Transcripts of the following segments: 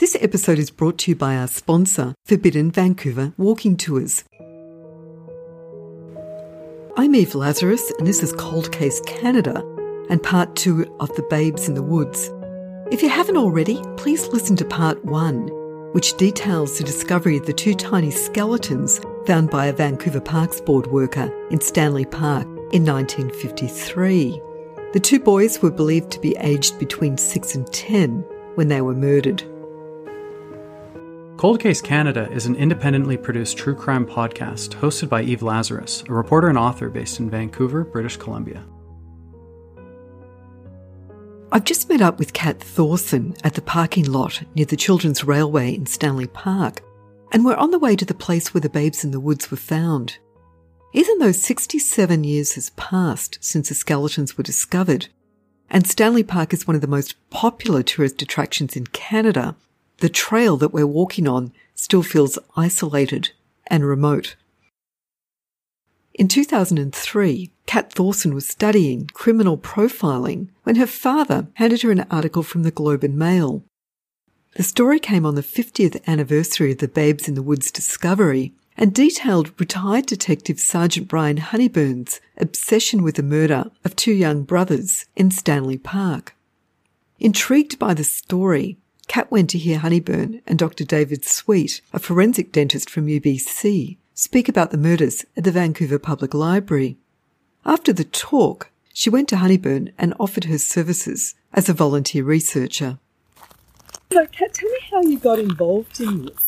This episode is brought to you by our sponsor, Forbidden Vancouver Walking Tours. I'm Eve Lazarus, and this is Cold Case Canada and part two of The Babes in the Woods. If you haven't already, please listen to part one, which details the discovery of the two tiny skeletons found by a Vancouver Parks Board worker in Stanley Park in 1953. The two boys were believed to be aged between 6 and 10 when they were murdered. Cold Case Canada is an independently produced true crime podcast hosted by Eve Lazarus, a reporter and author based in Vancouver, British Columbia. I've just met up with Kat Thorson at the parking lot near the Children's Railway in Stanley Park, and we're on the way to the place where the babes in the woods were found. Even though 67 years has passed since the skeletons were discovered, and Stanley Park is one of the most popular tourist attractions in Canada, the trail that we're walking on still feels isolated and remote. In 2003, Kat Thorson was studying criminal profiling when her father handed her an article from the Globe and Mail. The story came on the 50th anniversary of the Babes in the Woods discovery and detailed retired detective Sergeant Brian Honeybourn's obsession with the murder of two young brothers in Stanley Park. Intrigued by the story, Kat went to hear Honeybourn and Dr. David Sweet, a forensic dentist from UBC, speak about the murders at the Vancouver Public Library. After the talk, she went to Honeybourn and offered her services as a volunteer researcher. So, Kat, tell me how you got involved in this.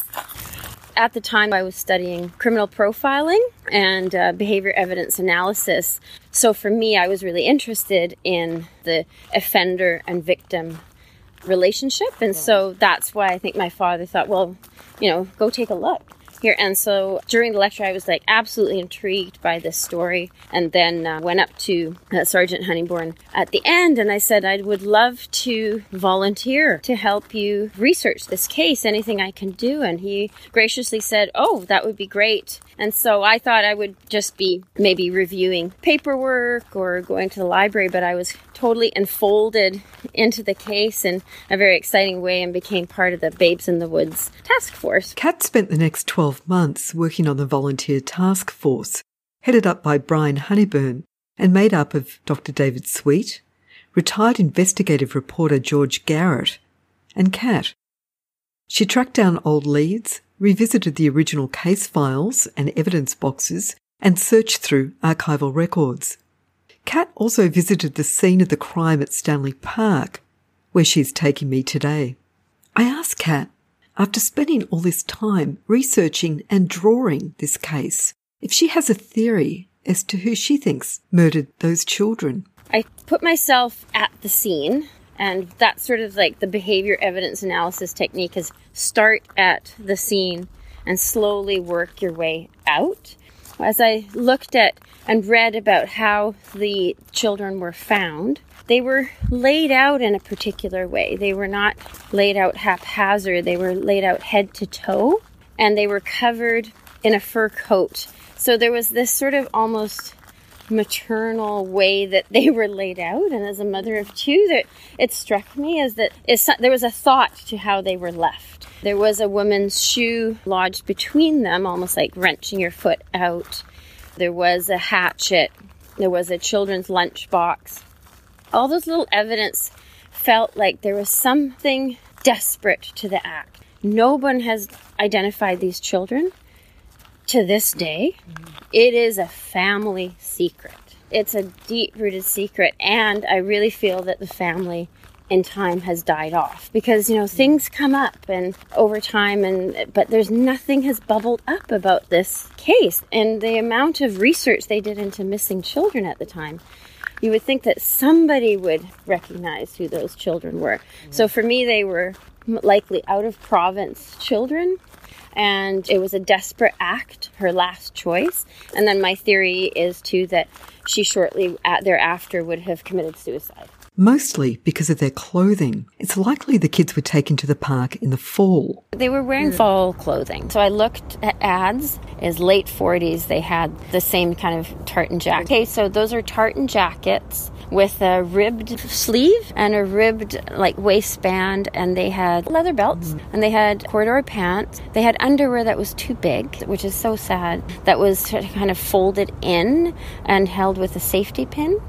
At the time, I was studying criminal profiling and uh, behavior evidence analysis. So, for me, I was really interested in the offender and victim relationship. And so that's why I think my father thought, well, you know, go take a look here. And so during the lecture, I was like absolutely intrigued by this story. And then uh, went up to uh, Sergeant Honeybourn at the end and I said, I would love to volunteer to help you research this case, anything I can do. And he graciously said, Oh, that would be great. And so I thought I would just be maybe reviewing paperwork or going to the library, but I was totally enfolded into the case in a very exciting way and became part of the Babes in the Woods task force. Kat spent the next 12 months working on the volunteer task force, headed up by Brian Honeybourn and made up of Dr. David Sweet, retired investigative reporter George Garrett, and Kat. She tracked down old leads, revisited the original case files and evidence boxes, and searched through archival records. Kat also visited the scene of the crime at Stanley Park, where she's taking me today. I asked Kat, after spending all this time researching and drawing this case, if she has a theory as to who she thinks murdered those children. I put myself at the scene and that's sort of like the behavior evidence analysis technique is start at the scene and slowly work your way out. As I looked at and read about how the children were found, they were laid out in a particular way. They were not laid out haphazard, they were laid out head to toe, and they were covered in a fur coat. So there was this sort of almost maternal way that they were laid out. And as a mother of two, that it struck me as that there was a thought to how they were left. There was a woman's shoe lodged between them, almost like wrenching your foot out. There was a hatchet. There was a children's lunchbox. All those little evidence felt like there was something desperate to the act. No one has identified these children to this day, it is a family secret. It's a deep rooted secret, and I really feel that the family in time has died off because you know things come up and over time and but there's nothing has bubbled up about this case. And the amount of research they did into missing children at the time you would think that somebody would recognize who those children were. So for me they were likely out of province children and it was a desperate act, her last choice. And then my theory is too that she shortly thereafter would have committed suicide. Mostly because of their clothing. It's likely the kids were taken to the park in the fall. They were wearing fall clothing. So I looked at ads. as late 40s. They had the same kind of tartan jacket. Okay, so those are tartan jackets with a ribbed sleeve and a ribbed like waistband and they had leather belts mm-hmm. and they had corduroy pants. They had underwear that was too big, which is so sad. That was kind of folded in and held with a safety pin.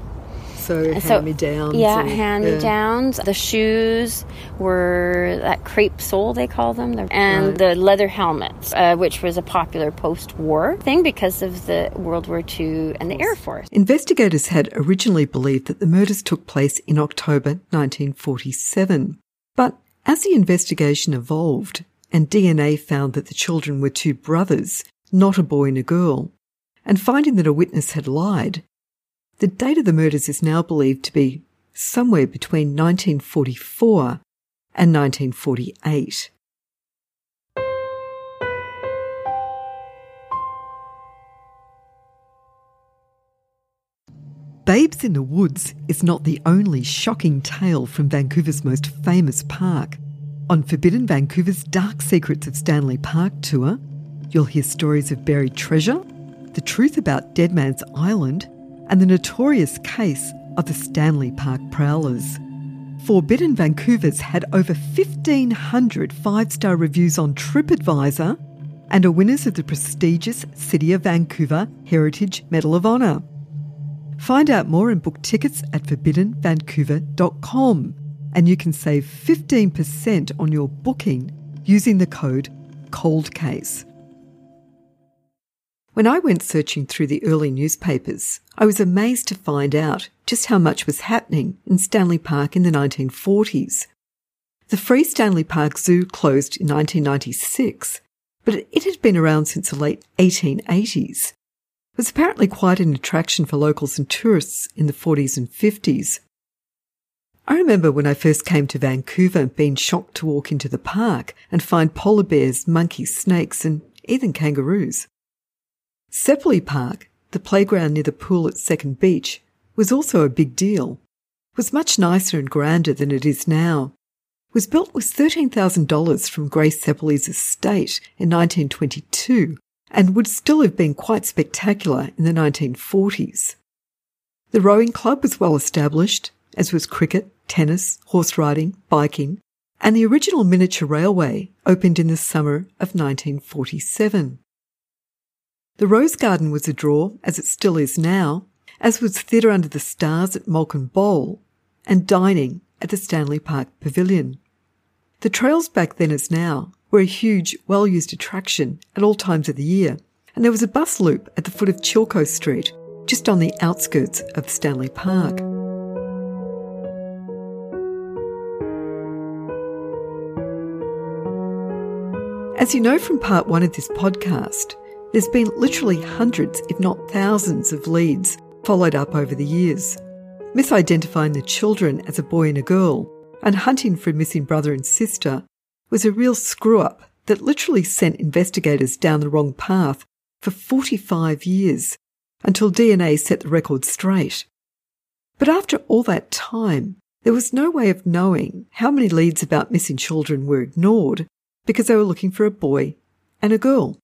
So, hand me downs. Yeah, hand me downs. The shoes were that crepe sole, they call them, and right. the leather helmets, uh, which was a popular post war thing because of the World War II and the Air Force. Investigators had originally believed that the murders took place in October 1947. But as the investigation evolved and DNA found that the children were two brothers, not a boy and a girl, and finding that a witness had lied, the date of the murders is now believed to be somewhere between 1944 and 1948. Babes in the Woods is not the only shocking tale from Vancouver's most famous park. On Forbidden Vancouver's Dark Secrets of Stanley Park tour, you'll hear stories of buried treasure, the truth about Dead Man's Island, and the notorious case of the Stanley Park Prowlers. Forbidden Vancouver's had over 1,500 five star reviews on TripAdvisor and are winners of the prestigious City of Vancouver Heritage Medal of Honour. Find out more and book tickets at forbiddenvancouver.com and you can save 15% on your booking using the code COLDCASE. When I went searching through the early newspapers, I was amazed to find out just how much was happening in Stanley Park in the 1940s. The Free Stanley Park Zoo closed in 1996, but it had been around since the late 1880s. It was apparently quite an attraction for locals and tourists in the 40s and 50s. I remember when I first came to Vancouver being shocked to walk into the park and find polar bears, monkeys, snakes, and even kangaroos. Ceperley Park, the playground near the pool at Second Beach, was also a big deal. It was much nicer and grander than it is now. It was built with $13,000 from Grace Ceperley's estate in 1922 and would still have been quite spectacular in the 1940s. The rowing club was well established, as was cricket, tennis, horse riding, biking, and the original miniature railway opened in the summer of 1947. The Rose Garden was a draw, as it still is now, as was Theatre Under the Stars at Malkin Bowl and dining at the Stanley Park Pavilion. The trails back then as now were a huge, well-used attraction at all times of the year, and there was a bus loop at the foot of Chilco Street, just on the outskirts of Stanley Park. As you know from part one of this podcast, there's been literally hundreds, if not thousands, of leads followed up over the years. Misidentifying the children as a boy and a girl and hunting for a missing brother and sister was a real screw up that literally sent investigators down the wrong path for 45 years until DNA set the record straight. But after all that time, there was no way of knowing how many leads about missing children were ignored because they were looking for a boy and a girl.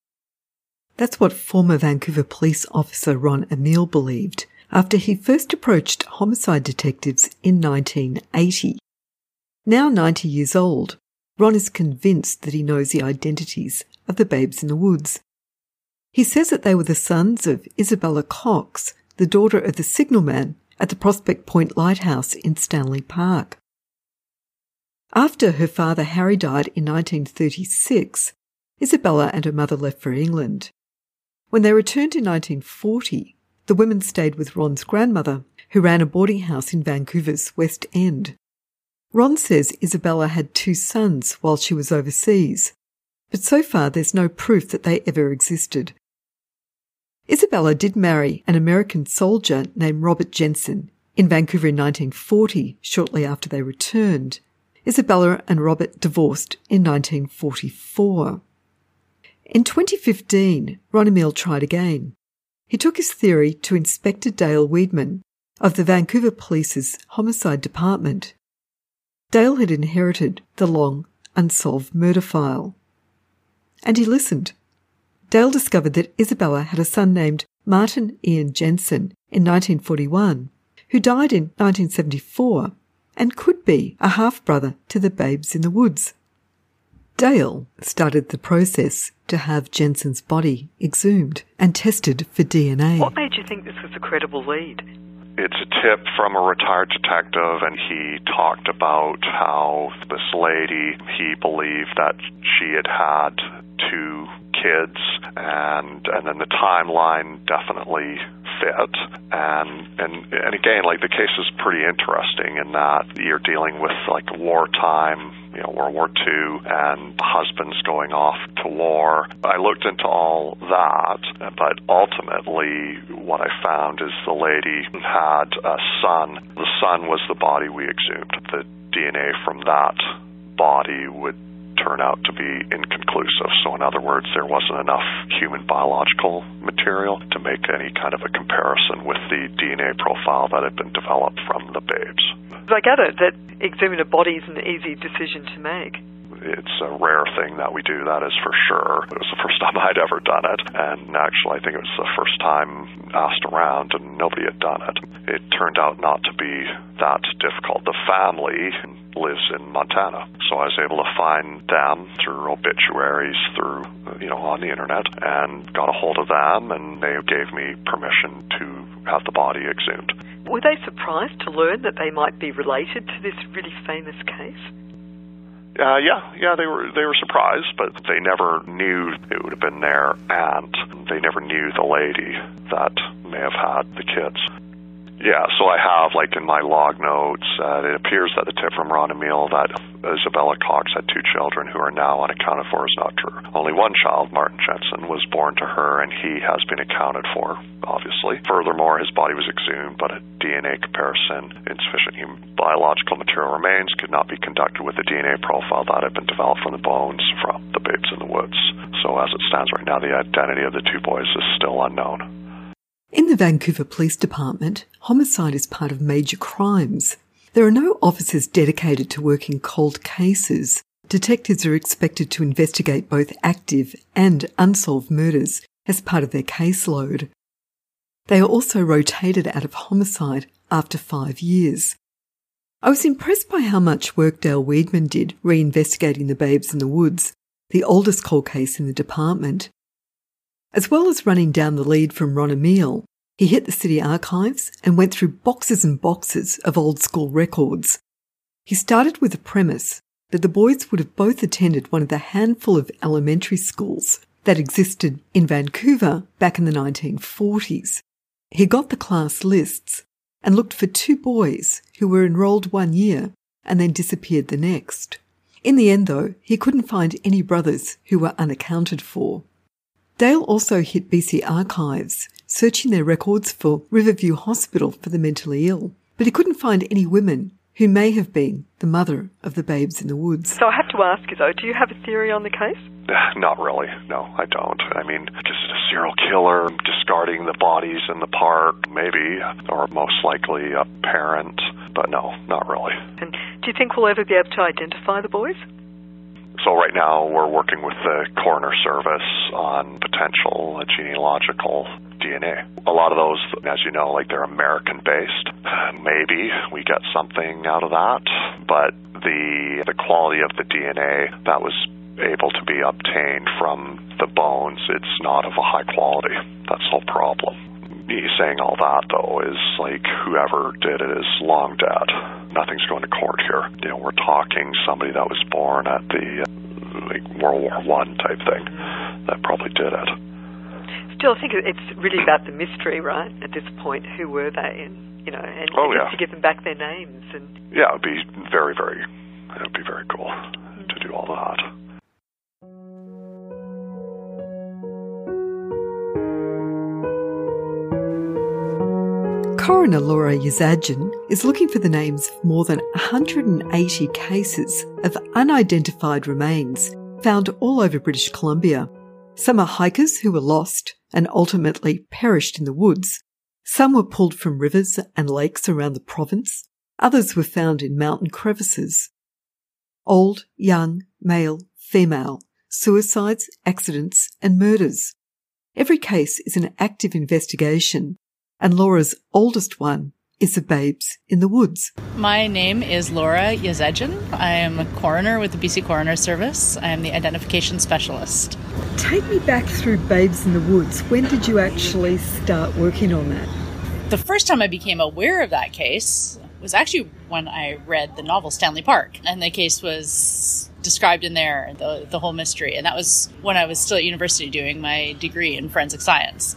That's what former Vancouver police officer Ron Emile believed after he first approached homicide detectives in 1980. Now 90 years old, Ron is convinced that he knows the identities of the babes in the woods. He says that they were the sons of Isabella Cox, the daughter of the signalman at the Prospect Point Lighthouse in Stanley Park. After her father Harry died in 1936, Isabella and her mother left for England. When they returned in 1940, the women stayed with Ron's grandmother, who ran a boarding house in Vancouver's West End. Ron says Isabella had two sons while she was overseas, but so far there's no proof that they ever existed. Isabella did marry an American soldier named Robert Jensen in Vancouver in 1940, shortly after they returned. Isabella and Robert divorced in 1944. In 2015, Ron Emile tried again. He took his theory to Inspector Dale Weidman, of the Vancouver Police's homicide department. Dale had inherited the long, unsolved murder file. And he listened. Dale discovered that Isabella had a son named Martin Ian Jensen in 1941, who died in 1974 and could be a half brother to the babes in the woods. Dale started the process to have Jensen's body exhumed and tested for DNA. What made you think this was a credible lead? It's a tip from a retired detective, and he talked about how this lady, he believed that she had had two kids, and and then the timeline definitely fit. And and and again, like the case is pretty interesting in that you're dealing with like wartime you know, World War II and husbands going off to war. I looked into all that, but ultimately what I found is the lady had a son. The son was the body we exhumed. The DNA from that body would turn out to be inconclusive. So, in other words, there wasn't enough human biological material to make any kind of a comparison with the DNA profile that had been developed from the babes. I gather that exhuming a body is an easy decision to make it's a rare thing that we do, that is for sure. It was the first time I'd ever done it, and actually, I think it was the first time asked around, and nobody had done it. It turned out not to be that difficult. The family lives in Montana, so I was able to find them through obituaries, through, you know, on the internet, and got a hold of them, and they gave me permission to have the body exhumed. Were they surprised to learn that they might be related to this really famous case? Uh, yeah, yeah, they were they were surprised, but they never knew it would have been their aunt. They never knew the lady that may have had the kids. Yeah, so I have, like in my log notes, uh, it appears that the tip from Ron Emil that Isabella Cox had two children who are now unaccounted for is not true. Only one child, Martin Jensen, was born to her, and he has been accounted for, obviously. Furthermore, his body was exhumed, but a DNA comparison, insufficient human biological material remains, could not be conducted with a DNA profile that had been developed from the bones from the babes in the woods. So, as it stands right now, the identity of the two boys is still unknown. In the Vancouver Police Department, homicide is part of major crimes. There are no officers dedicated to working cold cases. Detectives are expected to investigate both active and unsolved murders as part of their caseload. They are also rotated out of homicide after five years. I was impressed by how much work Dale Weidman did reinvestigating the babes in the woods, the oldest cold case in the department. As well as running down the lead from Ron Emil, he hit the city archives and went through boxes and boxes of old school records. He started with the premise that the boys would have both attended one of the handful of elementary schools that existed in Vancouver back in the 1940s. He got the class lists and looked for two boys who were enrolled one year and then disappeared the next. In the end, though, he couldn't find any brothers who were unaccounted for. Dale also hit BC Archives, searching their records for Riverview Hospital for the mentally ill, but he couldn't find any women who may have been the mother of the babes in the woods. So I have to ask you though, do you have a theory on the case? Not really. No, I don't. I mean, just a serial killer discarding the bodies in the park, maybe, or most likely a parent, but no, not really. And do you think we'll ever be able to identify the boys? So right now we're working with the coroner service on potential genealogical DNA. A lot of those, as you know, like they're American based. Maybe we get something out of that, but the the quality of the DNA that was able to be obtained from the bones, it's not of a high quality. That's the whole problem. Me saying all that though is like whoever did it is long dead. Nothing's going to court here. You know, we're talking somebody that was born at the like World War One type thing that probably did it. Still, I think it's really about the mystery, right? At this point, who were they, and you know, and, oh, yeah. to give them back their names, and yeah, it'd be very, very, it'd be very cool mm-hmm. to do all that. Coroner Laura Yazedjian is looking for the names of more than 180 cases of unidentified remains found all over British Columbia. Some are hikers who were lost and ultimately perished in the woods. Some were pulled from rivers and lakes around the province. Others were found in mountain crevices. Old, young, male, female, suicides, accidents, and murders. Every case is an active investigation, and Laura's oldest one is the Babes in the Woods. My name is Laura Yazedjian. I am a coroner with the BC Coroner Service. I am the identification specialist. Take me back through Babes in the Woods. When did you actually start working on that? The first time I became aware of that case was actually when I read the novel Stanley Park, and the case was described in there, the, the whole mystery. And that was when I was still at university doing my degree in forensic science.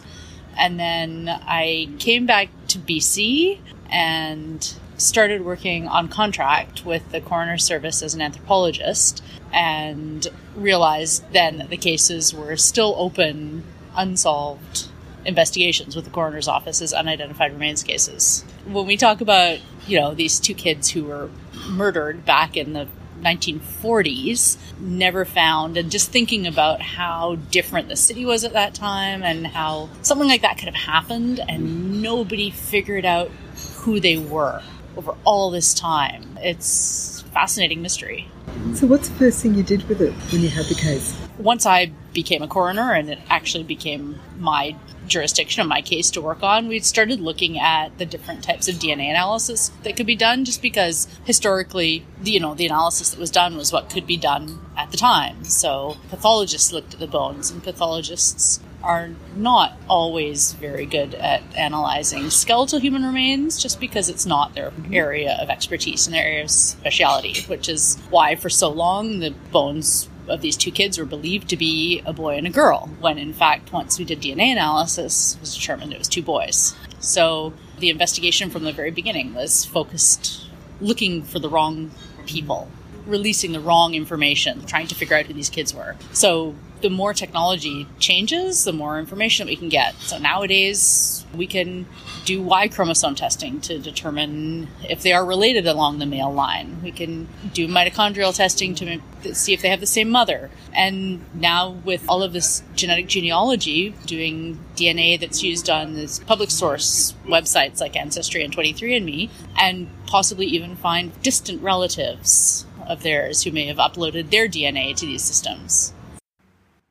And then I came back to BC and started working on contract with the coroner service as an anthropologist and realized then that the cases were still open, unsolved investigations with the coroner's office as unidentified remains cases. When we talk about, you know, these two kids who were murdered back in the 1940s, never found, and just thinking about how different the city was at that time and how something like that could have happened and nobody figured out who they were over all this time. It's fascinating mystery. So, what's the first thing you did with it when you had the case? Once I became a coroner and it actually became my jurisdiction of my case to work on, we started looking at the different types of DNA analysis that could be done just because historically, you know, the analysis that was done was what could be done at the time. So pathologists looked at the bones and pathologists are not always very good at analyzing skeletal human remains just because it's not their mm-hmm. area of expertise and their area of speciality, which is why for so long the bones of these two kids were believed to be a boy and a girl, when in fact, once we did DNA analysis, it was determined it was two boys. So the investigation from the very beginning was focused looking for the wrong people, releasing the wrong information, trying to figure out who these kids were. So the more technology changes, the more information that we can get. So nowadays, we can do Y chromosome testing to determine if they are related along the male line. We can do mitochondrial testing to see if they have the same mother. And now, with all of this genetic genealogy, doing DNA that's used on this public source websites like Ancestry and 23andMe, and possibly even find distant relatives of theirs who may have uploaded their DNA to these systems.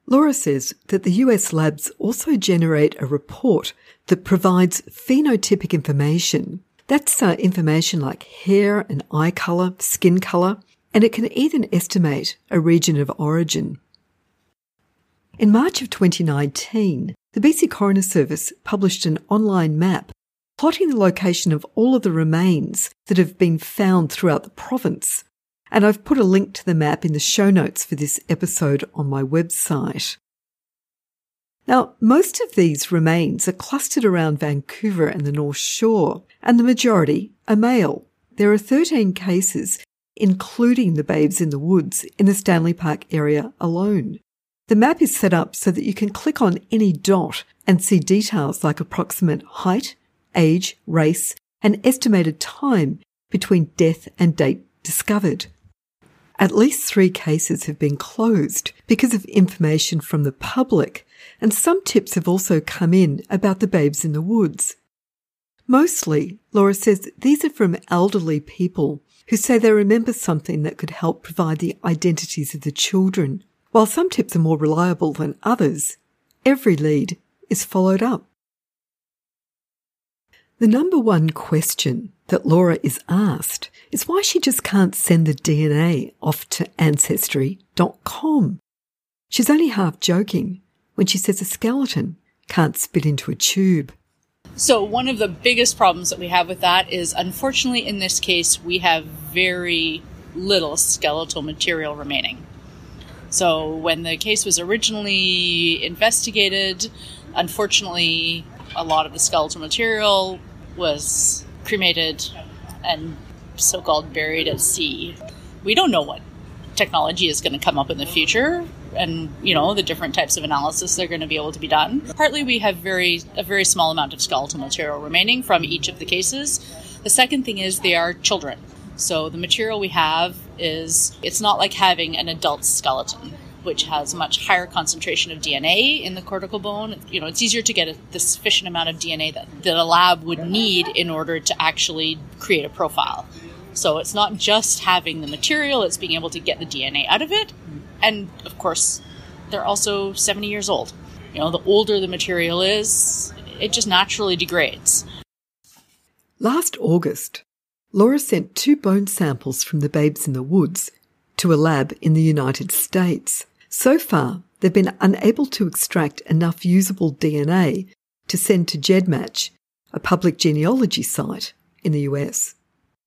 Laura says that the US labs also generate a report that provides phenotypic information. That's uh, information like hair and eye colour, skin colour, and it can even estimate a region of origin. In March of 2019, the BC Coroner Service published an online map plotting the location of all of the remains that have been found throughout the province and I've put a link to the map in the show notes for this episode on my website. Now, most of these remains are clustered around Vancouver and the North Shore, and the majority are male. There are 13 cases, including the babes in the woods in the Stanley Park area alone. The map is set up so that you can click on any dot and see details like approximate height, age, race, and estimated time between death and date discovered. At least three cases have been closed because of information from the public, and some tips have also come in about the babes in the woods. Mostly, Laura says these are from elderly people who say they remember something that could help provide the identities of the children. While some tips are more reliable than others, every lead is followed up. The number one question that Laura is asked is why she just can't send the DNA off to Ancestry.com. She's only half joking when she says a skeleton can't spit into a tube. So, one of the biggest problems that we have with that is unfortunately, in this case, we have very little skeletal material remaining. So, when the case was originally investigated, unfortunately, a lot of the skeletal material was cremated and so called buried at sea. We don't know what technology is going to come up in the future and you know the different types of analysis that are going to be able to be done. Partly we have very a very small amount of skeletal material remaining from each of the cases. The second thing is they are children. So the material we have is it's not like having an adult skeleton which has much higher concentration of DNA in the cortical bone. You know, it's easier to get a, the sufficient amount of DNA that, that a lab would need in order to actually create a profile. So it's not just having the material, it's being able to get the DNA out of it. And of course, they're also 70 years old. You know, the older the material is, it just naturally degrades. Last August, Laura sent two bone samples from the babes in the woods to a lab in the United States. So far, they've been unable to extract enough usable DNA to send to GEDmatch, a public genealogy site in the US.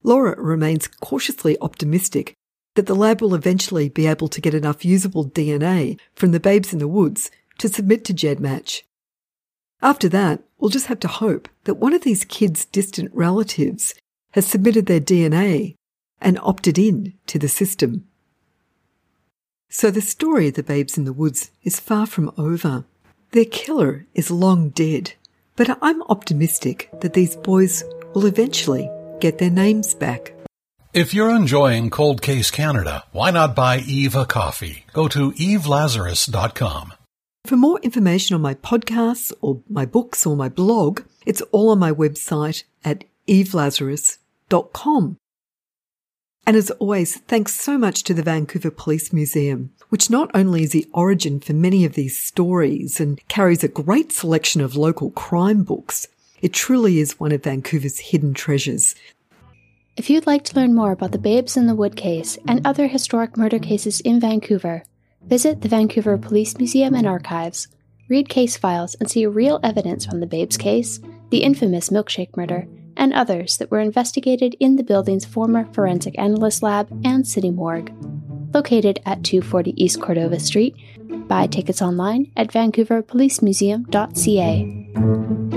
Laura remains cautiously optimistic that the lab will eventually be able to get enough usable DNA from the babes in the woods to submit to GEDmatch. After that, we'll just have to hope that one of these kids' distant relatives has submitted their DNA and opted in to the system. So the story of the babes in the woods is far from over. Their killer is long dead, but I'm optimistic that these boys will eventually get their names back. If you're enjoying Cold Case Canada, why not buy Eve a coffee? Go to evelazarus.com. For more information on my podcasts or my books or my blog, it's all on my website at evelazarus.com. And as always, thanks so much to the Vancouver Police Museum, which not only is the origin for many of these stories and carries a great selection of local crime books, it truly is one of Vancouver's hidden treasures. If you'd like to learn more about the Babes in the Wood case and other historic murder cases in Vancouver, visit the Vancouver Police Museum and Archives, read case files, and see real evidence from the Babes case, the infamous milkshake murder, and others that were investigated in the building's former forensic analyst lab and city morgue. Located at 240 East Cordova Street, buy tickets online at vancouverpolicemuseum.ca.